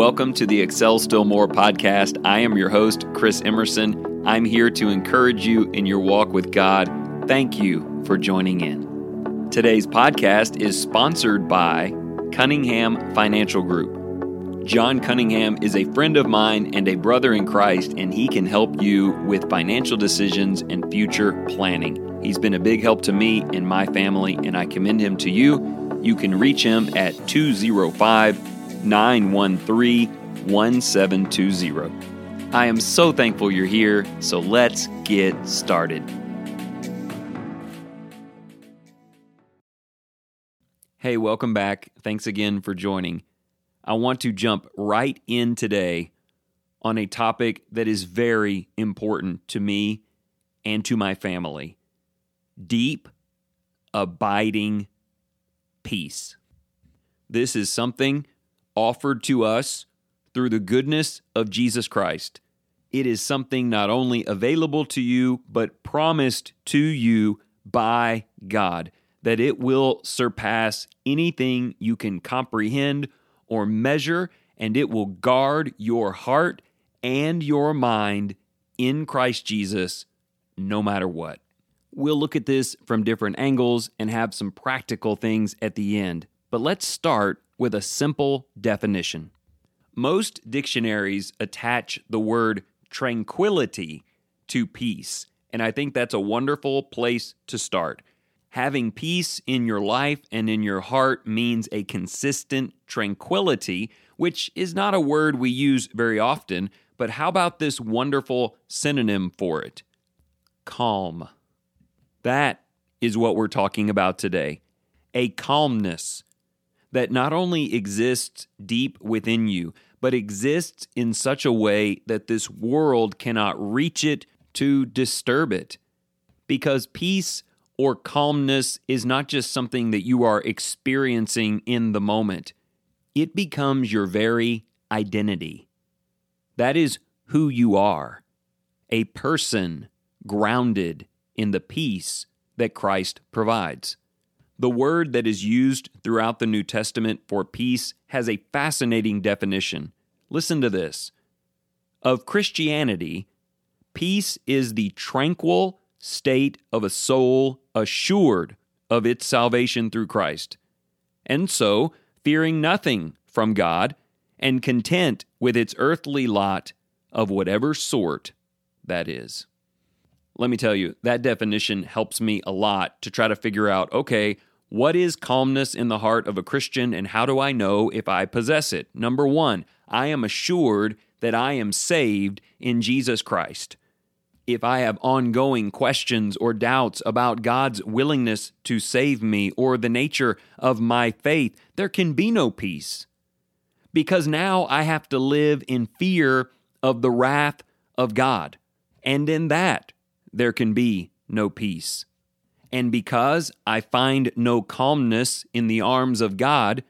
Welcome to the Excel Still More podcast. I am your host, Chris Emerson. I'm here to encourage you in your walk with God. Thank you for joining in. Today's podcast is sponsored by Cunningham Financial Group. John Cunningham is a friend of mine and a brother in Christ, and he can help you with financial decisions and future planning. He's been a big help to me and my family, and I commend him to you. You can reach him at 205 913 1720. I am so thankful you're here, so let's get started. Hey, welcome back. Thanks again for joining. I want to jump right in today on a topic that is very important to me and to my family deep, abiding peace. This is something offered to us through the goodness of Jesus Christ. It is something not only available to you, but promised to you by God, that it will surpass anything you can comprehend or measure, and it will guard your heart and your mind in Christ Jesus no matter what. We'll look at this from different angles and have some practical things at the end, but let's start with a simple definition. Most dictionaries attach the word tranquility to peace, and I think that's a wonderful place to start. Having peace in your life and in your heart means a consistent tranquility, which is not a word we use very often, but how about this wonderful synonym for it? Calm. That is what we're talking about today. A calmness that not only exists deep within you, but exists in such a way that this world cannot reach it to disturb it. Because peace or calmness is not just something that you are experiencing in the moment, it becomes your very identity. That is who you are a person grounded in the peace that Christ provides. The word that is used throughout the New Testament for peace has a fascinating definition. Listen to this. Of Christianity, peace is the tranquil state of a soul assured of its salvation through Christ, and so fearing nothing from God and content with its earthly lot of whatever sort that is. Let me tell you, that definition helps me a lot to try to figure out okay, what is calmness in the heart of a Christian and how do I know if I possess it? Number one, I am assured that I am saved in Jesus Christ if I have ongoing questions or doubts about God's willingness to save me or the nature of my faith, there can be no peace. Because now I have to live in fear of the wrath of God. And in that, there can be no peace. And because I find no calmness in the arms of God,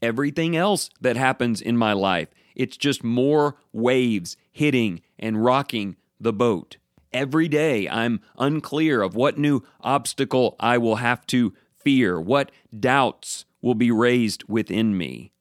everything else that happens in my life, it's just more waves hitting and rocking the boat. Every day, I'm unclear of what new obstacle I will have to fear, what doubts will be raised within me.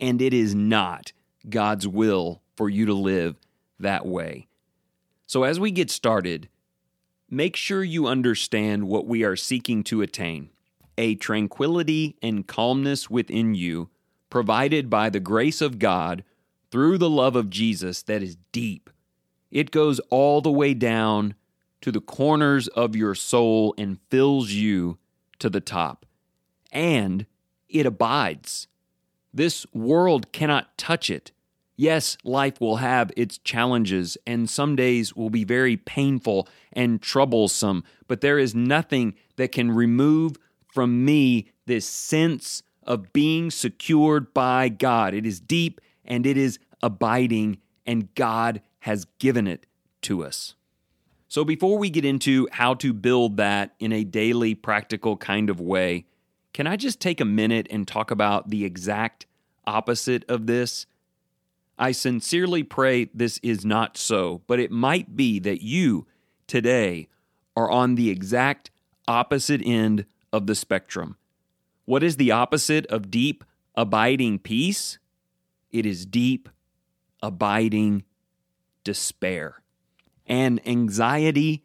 And it is not God's will for you to live that way. So, as we get started, make sure you understand what we are seeking to attain a tranquility and calmness within you, provided by the grace of God through the love of Jesus that is deep it goes all the way down to the corners of your soul and fills you to the top. And it abides. This world cannot touch it. Yes, life will have its challenges, and some days will be very painful and troublesome, but there is nothing that can remove from me this sense of being secured by God. It is deep and it is abiding, and God has given it to us. So, before we get into how to build that in a daily, practical kind of way, can I just take a minute and talk about the exact opposite of this? I sincerely pray this is not so, but it might be that you today are on the exact opposite end of the spectrum. What is the opposite of deep, abiding peace? It is deep abiding despair and anxiety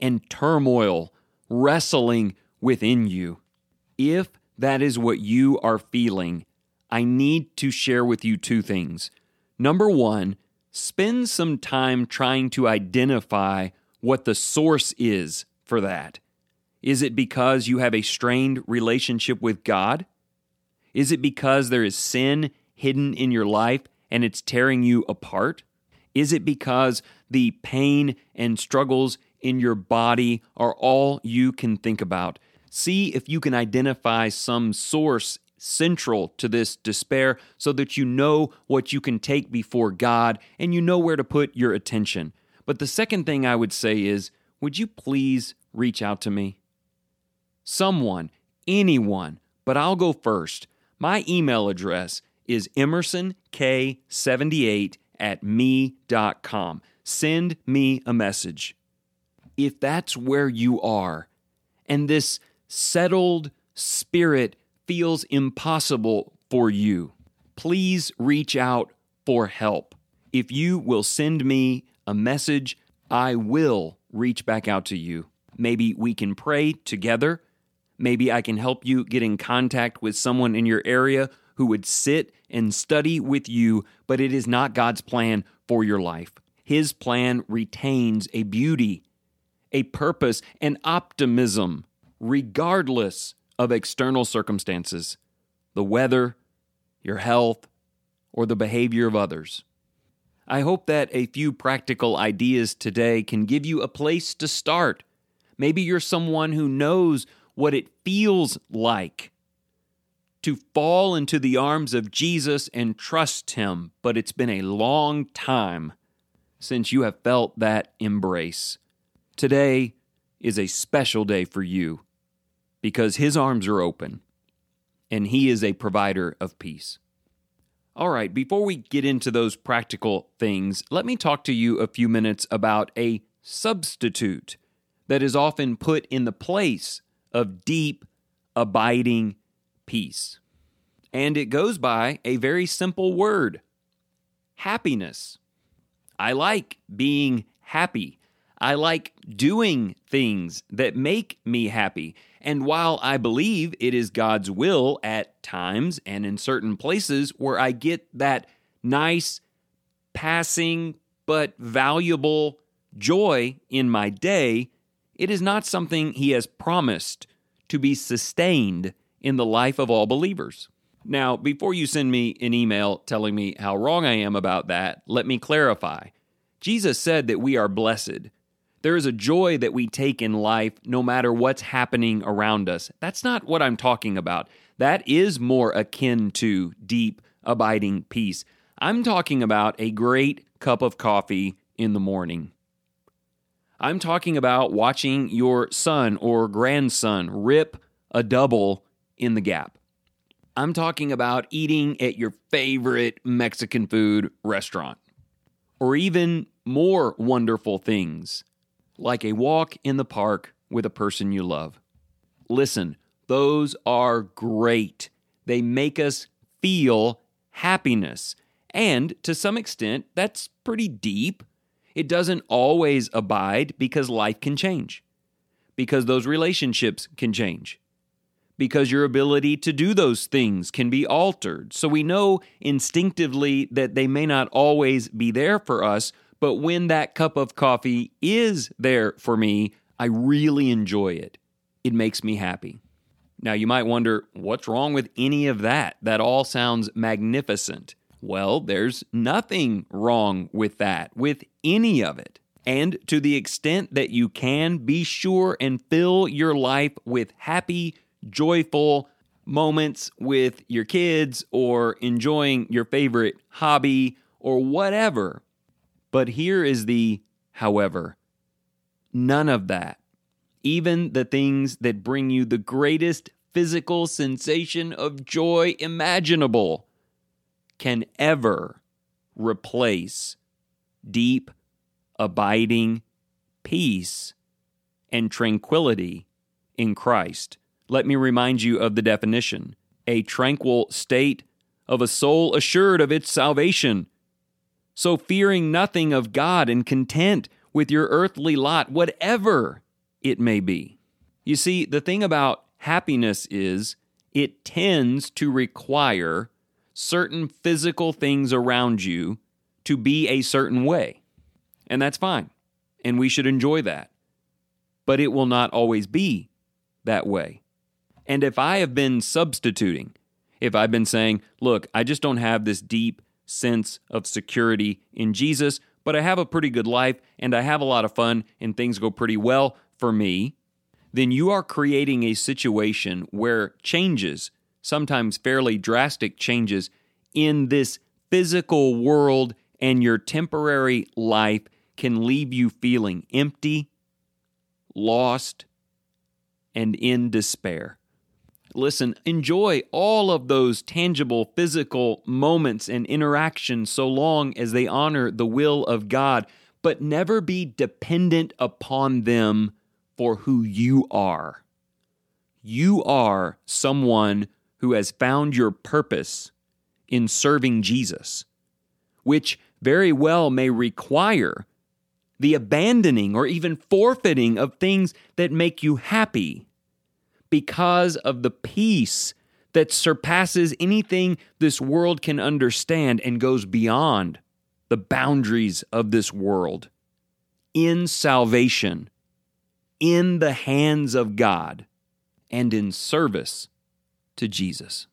and turmoil wrestling within you. If that is what you are feeling, I need to share with you two things. Number one, spend some time trying to identify what the source is for that. Is it because you have a strained relationship with God? Is it because there is sin hidden in your life and it's tearing you apart? Is it because the pain and struggles in your body are all you can think about? See if you can identify some source central to this despair so that you know what you can take before God and you know where to put your attention. But the second thing I would say is would you please reach out to me? Someone, anyone, but I'll go first. My email address is emersonk78 at me.com. Send me a message. If that's where you are, and this settled spirit feels impossible for you, please reach out for help. If you will send me a message, I will reach back out to you. Maybe we can pray together. Maybe I can help you get in contact with someone in your area who would sit and study with you, but it is not God's plan for your life. His plan retains a beauty, a purpose, an optimism, regardless of external circumstances, the weather, your health, or the behavior of others. I hope that a few practical ideas today can give you a place to start. Maybe you're someone who knows what it feels like to fall into the arms of Jesus and trust Him, but it's been a long time since you have felt that embrace. Today is a special day for you because His arms are open and He is a provider of peace. All right, before we get into those practical things, let me talk to you a few minutes about a substitute that is often put in the place of deep, abiding peace. And it goes by a very simple word happiness. I like being happy. I like doing things that make me happy. And while I believe it is God's will at times and in certain places where I get that nice, passing, but valuable joy in my day, it is not something He has promised to be sustained in the life of all believers. Now, before you send me an email telling me how wrong I am about that, let me clarify. Jesus said that we are blessed. There is a joy that we take in life no matter what's happening around us. That's not what I'm talking about. That is more akin to deep, abiding peace. I'm talking about a great cup of coffee in the morning. I'm talking about watching your son or grandson rip a double in the gap. I'm talking about eating at your favorite Mexican food restaurant, or even more wonderful things like a walk in the park with a person you love. Listen, those are great. They make us feel happiness. And to some extent, that's pretty deep. It doesn't always abide because life can change, because those relationships can change, because your ability to do those things can be altered. So we know instinctively that they may not always be there for us, but when that cup of coffee is there for me, I really enjoy it. It makes me happy. Now, you might wonder, what's wrong with any of that? That all sounds magnificent. Well, there's nothing wrong with that, with any of it. And to the extent that you can, be sure and fill your life with happy, joyful moments with your kids or enjoying your favorite hobby or whatever. But here is the however. None of that, even the things that bring you the greatest physical sensation of joy imaginable, can ever replace deep, abiding peace and tranquility in Christ. Let me remind you of the definition. A tranquil state of a soul assured of its salvation So, fearing nothing of God and content with your earthly lot, whatever it may be. You see, the thing about happiness is it tends to require certain physical things around you to be a certain way. And that's fine. And we should enjoy that. But it will not always be that way. And if I have been substituting, if I've been saying, look, I just don't have this deep sense of security in Jesus, but I have a pretty good life and I have a lot of fun and things go pretty well for me, then you are creating a situation where changes, sometimes fairly drastic changes, in this physical world and your temporary life can leave you feeling empty, lost, and in despair. Listen, enjoy all of those tangible physical moments and interactions so long as they honor the will of God, but never be dependent upon them for who you are. You are someone who has found your purpose in serving Jesus, which very well may require the abandoning or even forfeiting of things that make you happy because of the peace that surpasses anything this world can understand and goes beyond the boundaries of this world. In salvation, in the hands of God, and in service to Jesus.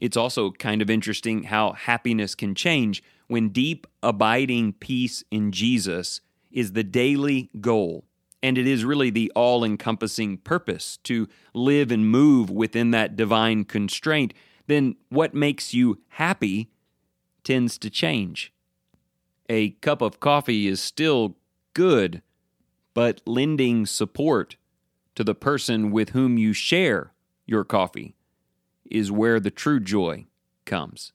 It's also kind of interesting how happiness can change when deep, abiding peace in Jesus is the daily goal and it is really the all encompassing purpose to live and move within that divine constraint, then what makes you happy tends to change. A cup of coffee is still good, but lending support to the person with whom you share your coffee is where the true joy comes.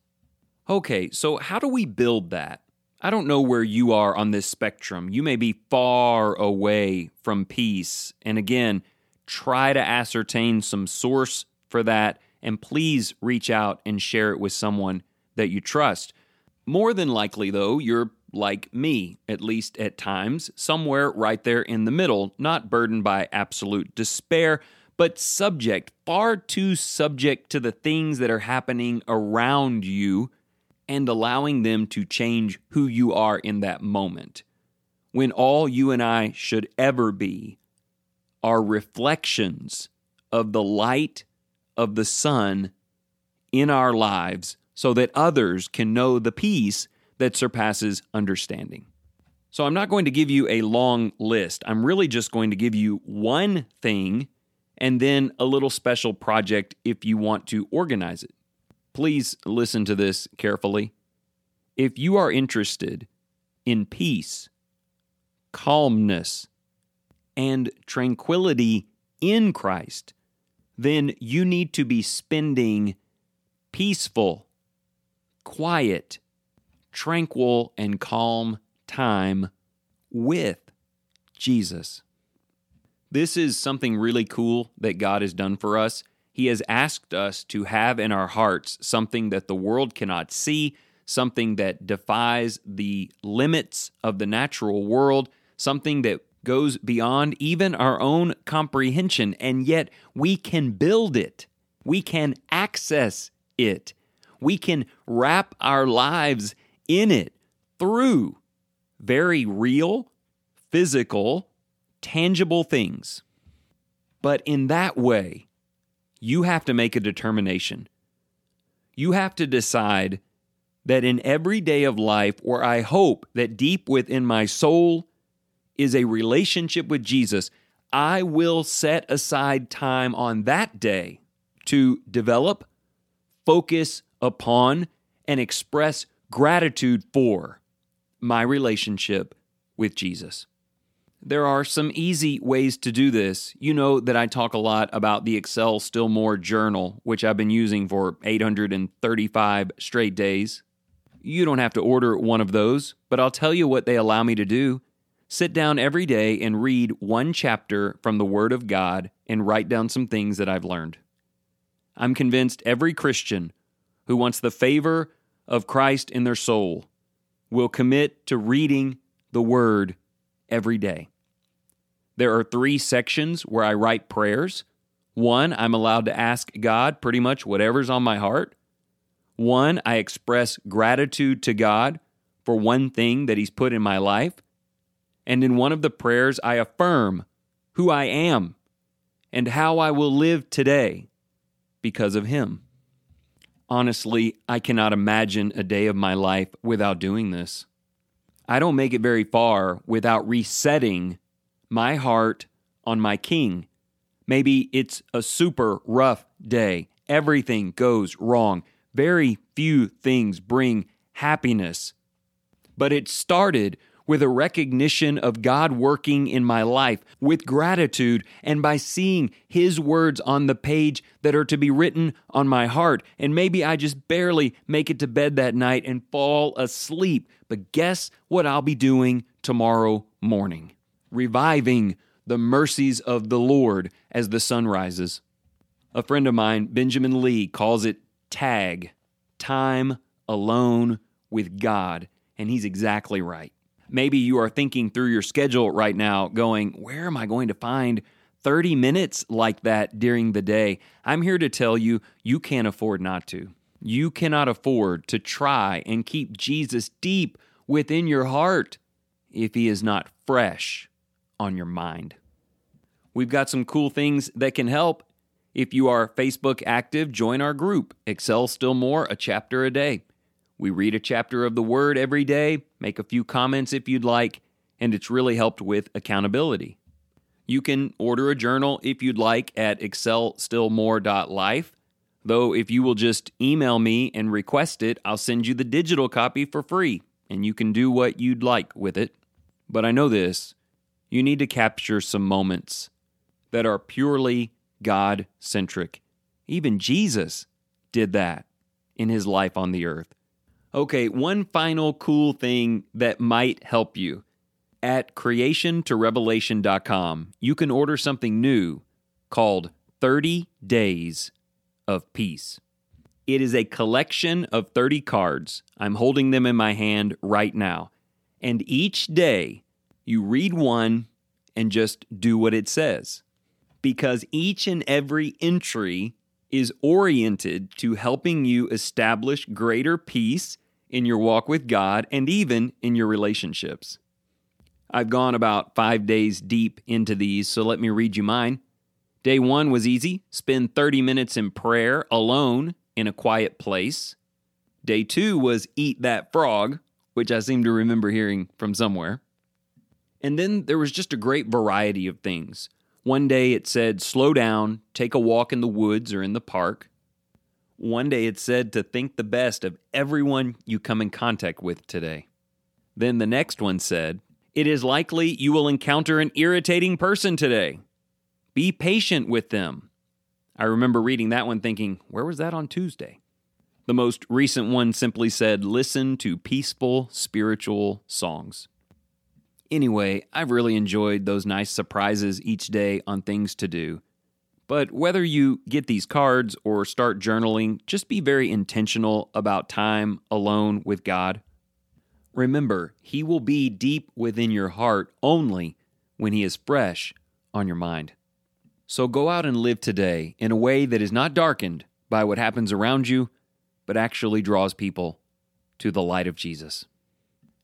Okay, so how do we build that? I don't know where you are on this spectrum. You may be far away from peace. And again, try to ascertain some source for that. And please reach out and share it with someone that you trust. More than likely, though, you're like me, at least at times, somewhere right there in the middle, not burdened by absolute despair, but subject, far too subject to the things that are happening around you and allowing them to change who you are in that moment. When all you and I should ever be are reflections of the light of the sun in our lives so that others can know the peace that surpasses understanding. So, I'm not going to give you a long list. I'm really just going to give you one thing and then a little special project if you want to organize it. Please listen to this carefully. If you are interested in peace, calmness, and tranquility in Christ, then you need to be spending peaceful, quiet, tranquil, and calm time with Jesus. This is something really cool that God has done for us he has asked us to have in our hearts something that the world cannot see, something that defies the limits of the natural world, something that goes beyond even our own comprehension, and yet we can build it. We can access it. We can wrap our lives in it through very real, physical, tangible things. But in that way, you have to make a determination. You have to decide that in every day of life where I hope that deep within my soul is a relationship with Jesus, I will set aside time on that day to develop, focus upon, and express gratitude for my relationship with Jesus. There are some easy ways to do this. You know that I talk a lot about the Excel Still More journal, which I've been using for 835 straight days. You don't have to order one of those, but I'll tell you what they allow me to do. Sit down every day and read one chapter from the Word of God and write down some things that I've learned. I'm convinced every Christian who wants the favor of Christ in their soul will commit to reading the Word every day. There are three sections where I write prayers. One, I'm allowed to ask God pretty much whatever's on my heart. One, I express gratitude to God for one thing that He's put in my life. And in one of the prayers, I affirm who I am and how I will live today because of Him. Honestly, I cannot imagine a day of my life without doing this. I don't make it very far without resetting my heart on my King. Maybe it's a super rough day. Everything goes wrong. Very few things bring happiness. But it started with a recognition of God working in my life, with gratitude, and by seeing His words on the page that are to be written on my heart. And maybe I just barely make it to bed that night and fall asleep. But guess what I'll be doing tomorrow morning? Reviving the mercies of the Lord as the sun rises. A friend of mine, Benjamin Lee, calls it TAG, time alone with God. And he's exactly right. Maybe you are thinking through your schedule right now, going, Where am I going to find 30 minutes like that during the day? I'm here to tell you, you can't afford not to. You cannot afford to try and keep Jesus deep within your heart if he is not fresh on your mind. We've got some cool things that can help. If you are Facebook active, join our group, Excel Still More, a chapter a day. We read a chapter of the Word every day, make a few comments if you'd like, and it's really helped with accountability. You can order a journal if you'd like at excelstillmore.life. Though, if you will just email me and request it, I'll send you the digital copy for free, and you can do what you'd like with it. But I know this you need to capture some moments that are purely God centric. Even Jesus did that in his life on the earth. Okay, one final cool thing that might help you. At creationtorevelation.com, you can order something new called 30 Days of Peace. It is a collection of 30 cards. I'm holding them in my hand right now. And each day, you read one and just do what it says. Because each and every entry is oriented to helping you establish greater peace in your walk with God and even in your relationships. I've gone about five days deep into these, so let me read you mine. Day one was easy spend 30 minutes in prayer alone in a quiet place. Day two was eat that frog, which I seem to remember hearing from somewhere. And then there was just a great variety of things. One day it said, slow down, take a walk in the woods or in the park. One day it said to think the best of everyone you come in contact with today. Then the next one said, It is likely you will encounter an irritating person today. Be patient with them. I remember reading that one thinking, Where was that on Tuesday? The most recent one simply said, Listen to peaceful spiritual songs. Anyway, I've really enjoyed those nice surprises each day on things to do. But whether you get these cards or start journaling, just be very intentional about time alone with God. Remember, He will be deep within your heart only when He is fresh on your mind. So go out and live today in a way that is not darkened by what happens around you, but actually draws people to the light of Jesus.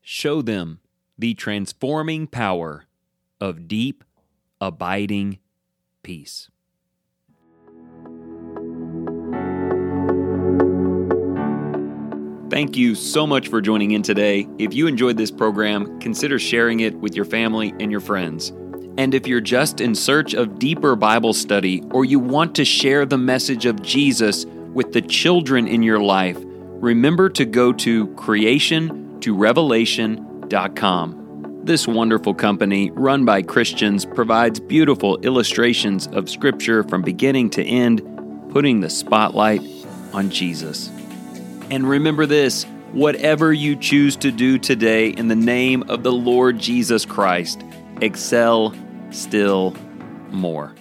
Show them the transforming power of deep, abiding peace. Thank you so much for joining in today. If you enjoyed this program, consider sharing it with your family and your friends. And if you're just in search of deeper Bible study or you want to share the message of Jesus with the children in your life, remember to go to creationtorevelation.com. This wonderful company, run by Christians, provides beautiful illustrations of Scripture from beginning to end, putting the spotlight on Jesus. And remember this whatever you choose to do today in the name of the Lord Jesus Christ, excel still more.